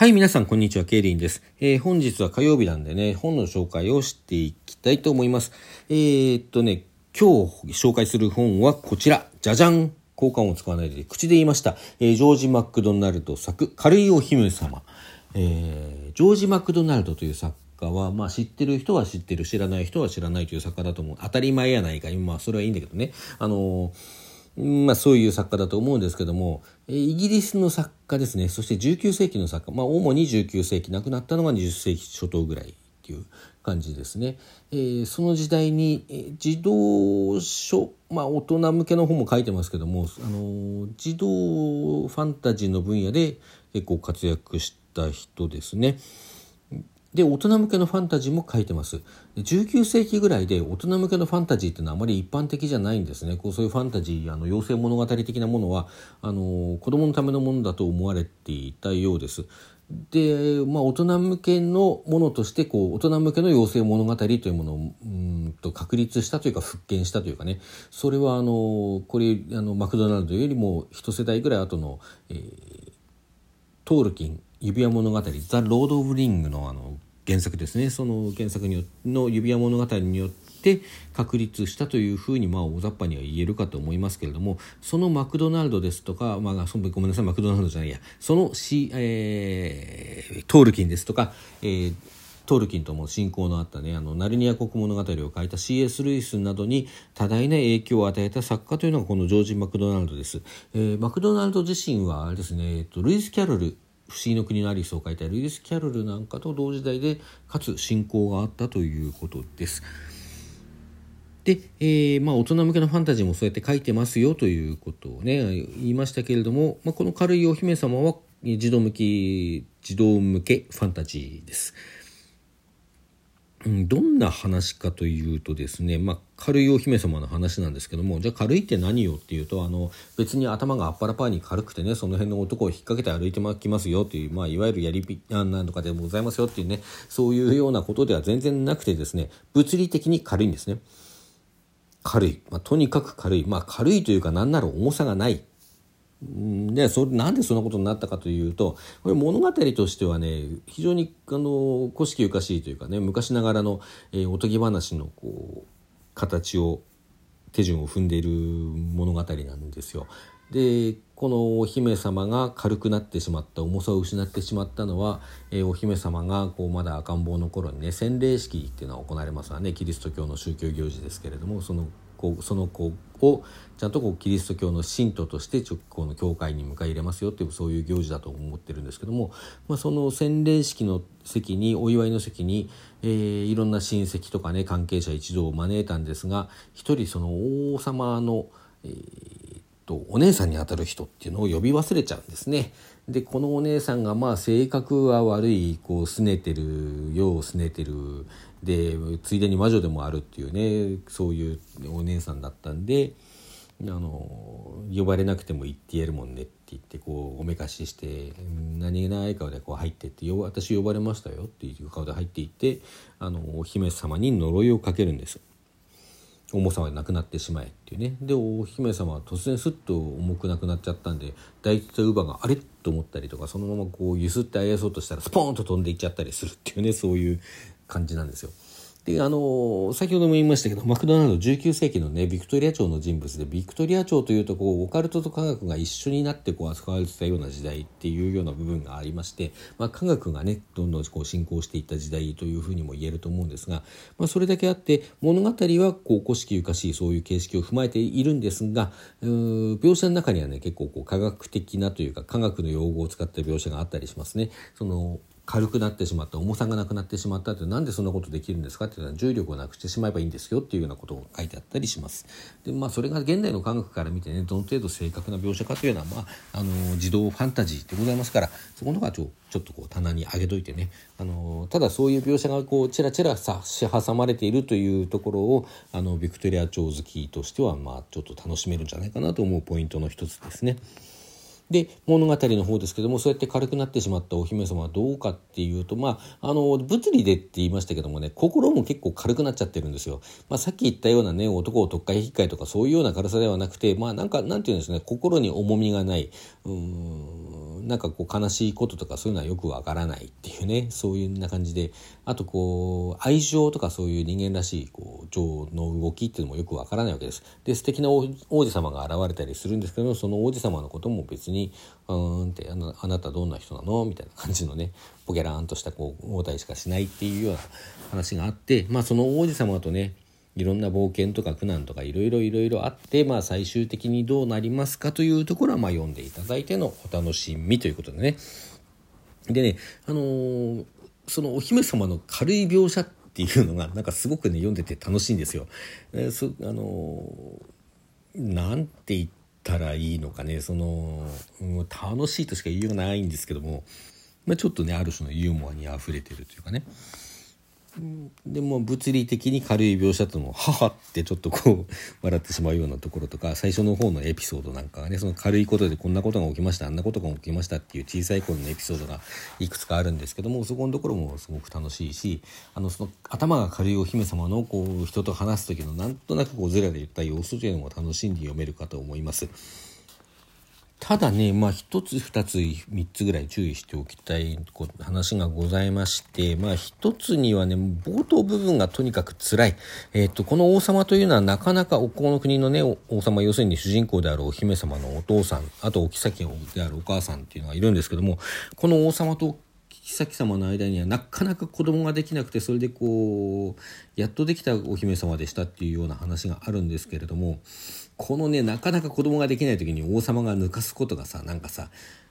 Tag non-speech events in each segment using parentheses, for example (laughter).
はい、皆さん、こんにちは。ケイリンです。えー、本日は火曜日なんでね、本の紹介をしていきたいと思います。えー、っとね、今日紹介する本はこちら。じゃじゃん交換を使わないで口で言いました。えー、ジョージ・マクドナルド作、軽いお姫様。えー、ジョージ・マクドナルドという作家は、まあ知ってる人は知ってる、知らない人は知らないという作家だと思う。当たり前やないか。まあそれはいいんだけどね。あのーまあ、そういう作家だと思うんですけども、イギリスの作家ですね、そして19世紀の作家、まあ、主に19世紀、亡くなったのが20世紀初頭ぐらいっていう感じですね。えー、その時代に、児童書、まあ、大人向けの本も書いてますけども、あの児童ファンタジーの分野で結構活躍した人ですね。で大人向けのファンタジーも書いてます。19世紀ぐらいで大人向けのファンタジーっていうのはあまり一般的じゃないんですね。こうそういうファンタジーあの妖精物語的なものはあの子供のためのものだと思われていたようです。で、まあ、大人向けのものとしてこう大人向けの妖精物語というものをうんと確立したというか復権したというかね。それはあのこれあのマクドナルドよりも一世代ぐらい後の、えー、トールキン指輪物語「ザ・ロード・オブ・リングの」あの原作ですねその原作によの指輪物語によって確立したというふうにまあ大雑把には言えるかと思いますけれどもそのマクドナルドですとか、まあ、ごめんなさいマクドナルドじゃないやその、えー、トールキンですとか、えートールキンとも親交のあったねあのナルニア国物語を書いた C.S. ルイスなどに多大な影響を与えた作家というのがこのジョージ・マクドナルドです。えー、マクドナルド自身はあれですね、えっと、ルイス・キャロル不思議の国のアリスを書いたルイス・キャロルなんかと同時代でかつ親交があったということです。で、えー、まあ、大人向けのファンタジーもそうやって書いてますよということをね言いましたけれども、まあ、この軽いお姫様は児童向き児童向けファンタジーです。どんな話かというとですね、まあ、軽いお姫様の話なんですけどもじゃあ軽いって何よっていうとあの別に頭があっぱらパーに軽くてねその辺の男を引っ掛けて歩いてきますよっていう、まあ、いわゆるやりぴなんとかでもございますよっていうねそういうようなことでは全然なくてですね物理的に軽いんですね。軽い、まあ、とにかく軽い、まあ、軽いというか何なら重さがない。でそれなんでそんなことになったかというとこれ物語としてはね非常にあの古式ゆかしいというかね昔ながらの、えー、おとぎ話のこう形を手順を踏んでいる物語なんですよ。でこのお姫様が軽くなってしまった重さを失ってしまったのは、えー、お姫様がこうまだ赤ん坊の頃にね洗礼式っていうのは行われますわねキリスト教の宗教行事ですけれどもそのこうその子をちゃんとこうキリスト教の信徒としてこの教会に迎え入れますよっていうそういう行事だと思ってるんですけども、まあ、その洗礼式の席にお祝いの席に、えー、いろんな親戚とかね関係者一同を招いたんですが一人その王様の、えー、とお姉さんにあたる人っていうのを呼び忘れちゃうんですね。でこのお姉さんがまあ性格は悪いこう拗ねてるよう拗ねてるでついでに魔女でもあるっていうねそういうお姉さんだったんであの呼ばれなくても言ってやるもんねって言ってこうおめかしして何気ない顔でこう入ってって私呼ばれましたよっていう顔で入っていってあのお姫様に呪いをかけるんです。重さはなくなってしまえっていうねでお姫様は突然すっと重くなくなっちゃったんで大吉と乳母があれと思ったりとかそのままこうゆすってあやそうとしたらスポーンと飛んでいっちゃったりするっていうねそういう感じなんですよ。であの先ほども言いましたけどマクドナルド19世紀のねビクトリア朝の人物でビクトリア朝というとこうオカルトと科学が一緒になってこう扱われてたような時代っていうような部分がありまして、まあ、科学がねどんどんこう進行していった時代というふうにも言えると思うんですが、まあ、それだけあって物語はこう古式ゆかしいそういう形式を踏まえているんですが描写の中にはね結構こう科学的なというか科学の用語を使った描写があったりしますね。その軽くなってしまった重さがなくなってしまったってなんでそんなことできるんですかっていうのは重力をなくしてしまえばいいんですよっていうようなことを書いてあったりします。でまあそれが現代の科学から見てねどの程度正確な描写かというのは、まあ、あの自動ファンタジーでございますからそこのがちょちょっとこう棚に上げといてねあのただそういう描写がこうちらちら差し挟まれているというところをあのビクトリア朝好きとしてはまあちょっと楽しめるんじゃないかなと思うポイントの一つですね。で物語の方ですけどもそうやって軽くなってしまったお姫様はどうかっていうとまああの物理でって言いましたけどもね心も結構軽くなっちゃってるんですよ。まあ、さっき言ったようなね男を特会引っかえとかそういうような軽さではなくてまあなんかなんて言うんですね心に重みがないうんなんかこう悲しいこととかそういうのはよくわからないっていうね (laughs) そういうな感じであとこう愛情とかそういう人間らしいこう情の動きっていうのもよくわからないわけです。で素敵な王子様が現れたりするんですけどその王子様のことも別に「うん」ってあ「あなたどんな人なの?」みたいな感じのねポケラーンとしたこう応対しかしないっていうような話があってまあその王子様とねいろんな冒険とか苦難とかいろいろいろいろあって、まあ、最終的にどうなりますかというところは、まあ、読んでいただいてのお楽しみということでね。でね、あのー、そのお姫様の軽い描写っていうのがなんかすごくね読んでて楽しいんですよ。えー、そあのー、なんて言ったらいいのかねその、うん、楽しいとしか言いようがないんですけども、まあ、ちょっとねある種のユーモアにあふれてるというかね。でも物理的に軽い描写とも「母」ってちょっとこう (laughs) 笑ってしまうようなところとか最初の方のエピソードなんかがねその軽いことでこんなことが起きましたあんなことが起きましたっていう小さい頃のエピソードがいくつかあるんですけどもそこのところもすごく楽しいしあのその頭が軽いお姫様のこう人と話す時のなんとなくこうずらで言った様子というのも楽しんで読めるかと思います。ただね、まあ一つ二つ三つぐらい注意しておきたい話がございまして、まあ一つにはね、冒頭部分がとにかく辛い。えっ、と、この王様というのはなかなかおこの国のね、王様、要するに主人公であるお姫様のお父さん、あとお妃であるお母さんっていうのがいるんですけども、この王様と妃様の間にはなかなか子供ができなくてそれでこうやっとできたお姫様でしたっていうような話があるんですけれどもこのねなかなか子供ができない時に王様が抜かすことがさなんかさ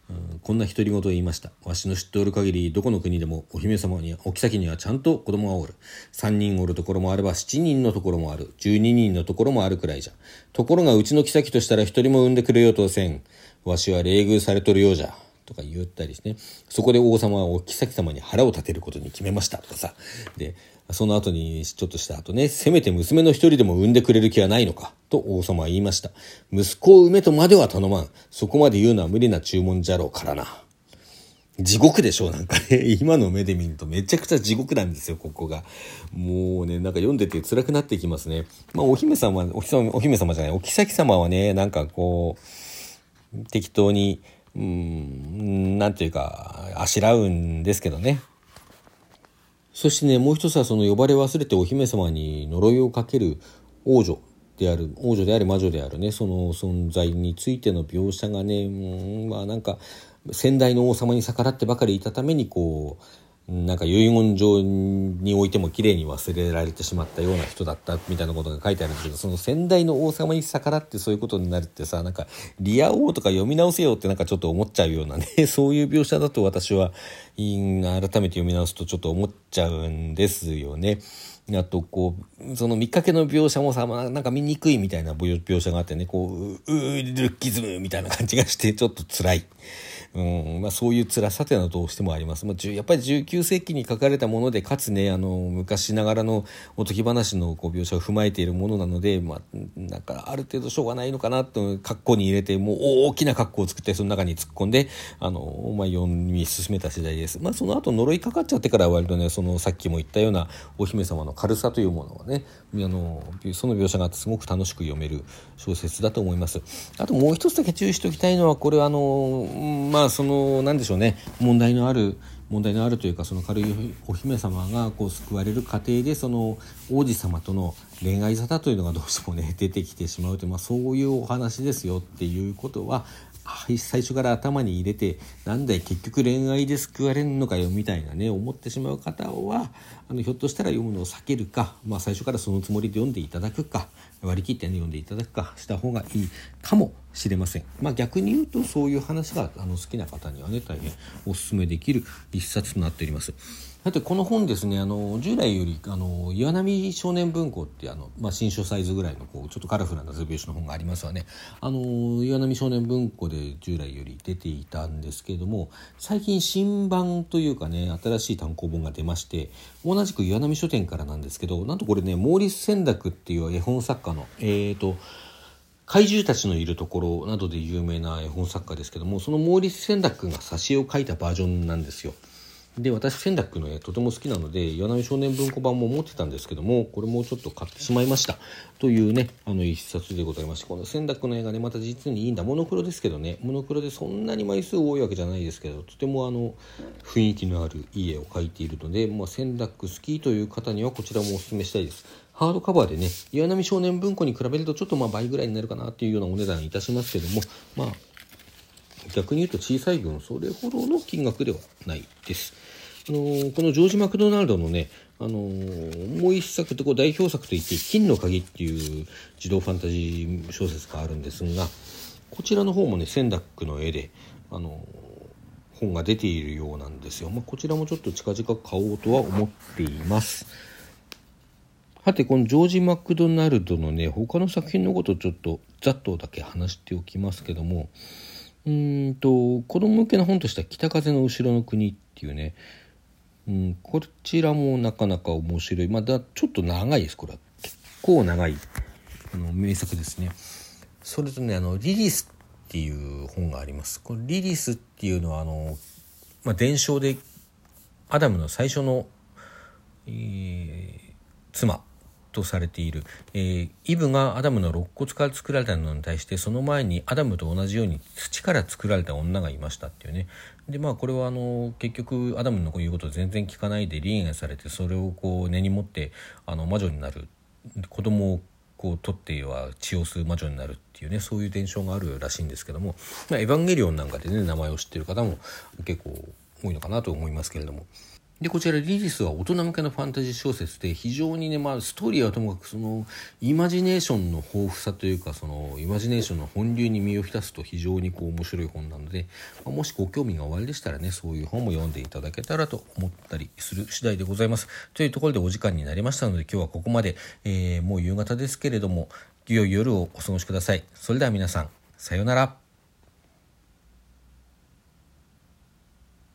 うん、こんな独り言を言いました。わしの知っておる限り、どこの国でもお姫様には、お妃にはちゃんと子供がおる。三人おるところもあれば、七人のところもある。十二人のところもあるくらいじゃ。ところがうちの妃としたら一人も産んでくれようとせん。わしは冷遇されとるようじゃ。とか言ったりしてね、そこで王様はお妃様に腹を立てることに決めましたとかさ、で、その後にちょっとした後ね、せめて娘の一人でも産んでくれる気はないのか、と王様は言いました。息子を産めとまでは頼まん。そこまで言うのは無理な注文じゃろうからな。地獄でしょうなんかね、(laughs) 今の目で見るとめちゃくちゃ地獄なんですよ、ここが。もうね、なんか読んでて辛くなってきますね。まあ、お姫様、お姫様じゃない、お妃様はね、なんかこう、適当に、うん、なんていうか、あしらうんですけどね。そしてね、もう一つはその呼ばれ忘れてお姫様に呪いをかける王女である、王女であり魔女であるね、その存在についての描写がね、うん、まあなんか、先代の王様に逆らってばかりいたためにこう、なんか遺言状においても綺麗に忘れられてしまったような人だったみたいなことが書いてあるんだけどその先代の王様に逆らってそういうことになるってさなんか「リア王」とか読み直せよってなんかちょっと思っちゃうようなね (laughs) そういう描写だと私は改めて読み直すとちょっと思っちゃうんですよね。あとこうその見かけの描写もさ、ま、なんか見にくいみたいな描写があってねこう「うールッキズム」みたいな感じがしてちょっと辛い。うんまあ、そういう辛さというのはどうしてもあります。まあ、やっぱり19世紀に書かれたものでかつねあの昔ながらのおとぎ話のこう描写を踏まえているものなので、まあ、なんかある程度しょうがないのかなと格好に入れてもう大きな格好を作ってその中に突っ込んであの、まあ、読み進めた時代です。まあ、その後呪いかかっちゃってから割とねそのさっきも言ったようなお姫様の軽さというものはねあのその描写がすごく楽しく読める小説だと思います。あともう一つだけ注意しておきたいのはこれはあのまあまあその何でしょうね。問題のある問題のあるというかその軽いお姫様がこう救われる過程でその王子様との恋愛沙汰というのがどうしてもね出てきてしまうという、まあ、そういうお話ですよっていうことは最初から頭に入れてなんだい結局恋愛で救われるのかよみたいなね思ってしまう方はあのひょっとしたら読むのを避けるか、まあ、最初からそのつもりで読んでいただくか割り切って、ね、読んでいただくかした方がいいかもしれません。まあ、逆に言うとそういう話があの好きな方にはね大変おすすめできる一冊となっております。さてこの本ですねあの従来よりあの岩波少年文庫ってあの、まあ、新書サイズぐらいのこうちょっとカラフルな図表紙の本がありますわねあの岩波少年文庫で従来より出ていたんですけれども最近新版というかね新しい単行本が出まして同じく岩波書店からなんですけどなんとこれねモーリス・センダクっていう絵本作家のえーっと、かいじゅうたちのいるところなどで有名な絵本作家ですけどもそのモーリス・センダクが挿絵を描いたバージョンなんですよ。で私センダックの絵とても好きなので岩波少年文庫版も持ってたんですけどもこれもちょっと買ってしまいました。というねあの一冊でございましてこのセンダックの絵がねまた実にいいんだ。モノクロですけどねモノクロでそんなに枚数多いわけじゃないですけどとてもあの雰囲気のあるいい絵を描いているので、まあ、千ダック好きという方にはこちらもお勧めしたいです。ハードカバーでね岩波少年文庫に比べるとちょっとまあ倍ぐらいになるかなっていうようなお値段いたしますけどもまあ逆に言うと小さい分それほどの金額ではないです。あのー、このジョージ・マクドナルドのね、あのー、もう一作とこう代表作といって「金の鍵」っていう児童ファンタジー小説があるんですがこちらの方もねセンダックの絵で、あのー、本が出ているようなんですよ、まあ、こちらもちょっと近々買おうとは思っていますさてこのジョージ・マクドナルドのね他の作品のことをちょっとざっとだけ話しておきますけどもうんと子供向けの本としては「北風の後ろの国」っていうね、うん、こちらもなかなか面白い。まだちょっと長いですこれは。結構長いあの名作ですね。それとねあの「リリス」っていう本があります。このリリスっていうのはあの、まあ、伝承でアダムの最初の、えー、妻。とされている、えー、イブがアダムの肋骨から作られたのに対してその前にアダムと同じように土から作られた女がいましたっていうね。でまあこれはあの結局アダムの言うことを全然聞かないで離縁されてそれをこう根に持ってあの魔女になる。子供をこう取っては血を吸う魔女になるっていうねそういう伝承があるらしいんですけども、まあ、エヴァンゲリオンなんかでね名前を知ってる方も結構多いのかなと思いますけれども。でこちらリリスは大人向けのファンタジー小説で非常にね、まあ、ストーリーはともかくそのイマジネーションの豊富さというかそのイマジネーションの本流に身を浸すと非常にこう面白い本なので、まあ、もしご興味がおありでしたらねそういう本も読んでいただけたらと思ったりする次第でございます。というところでお時間になりましたので今日はここまで、えー、もう夕方ですけれども良いよ夜をお過ごしください。それでは皆さんさようなら。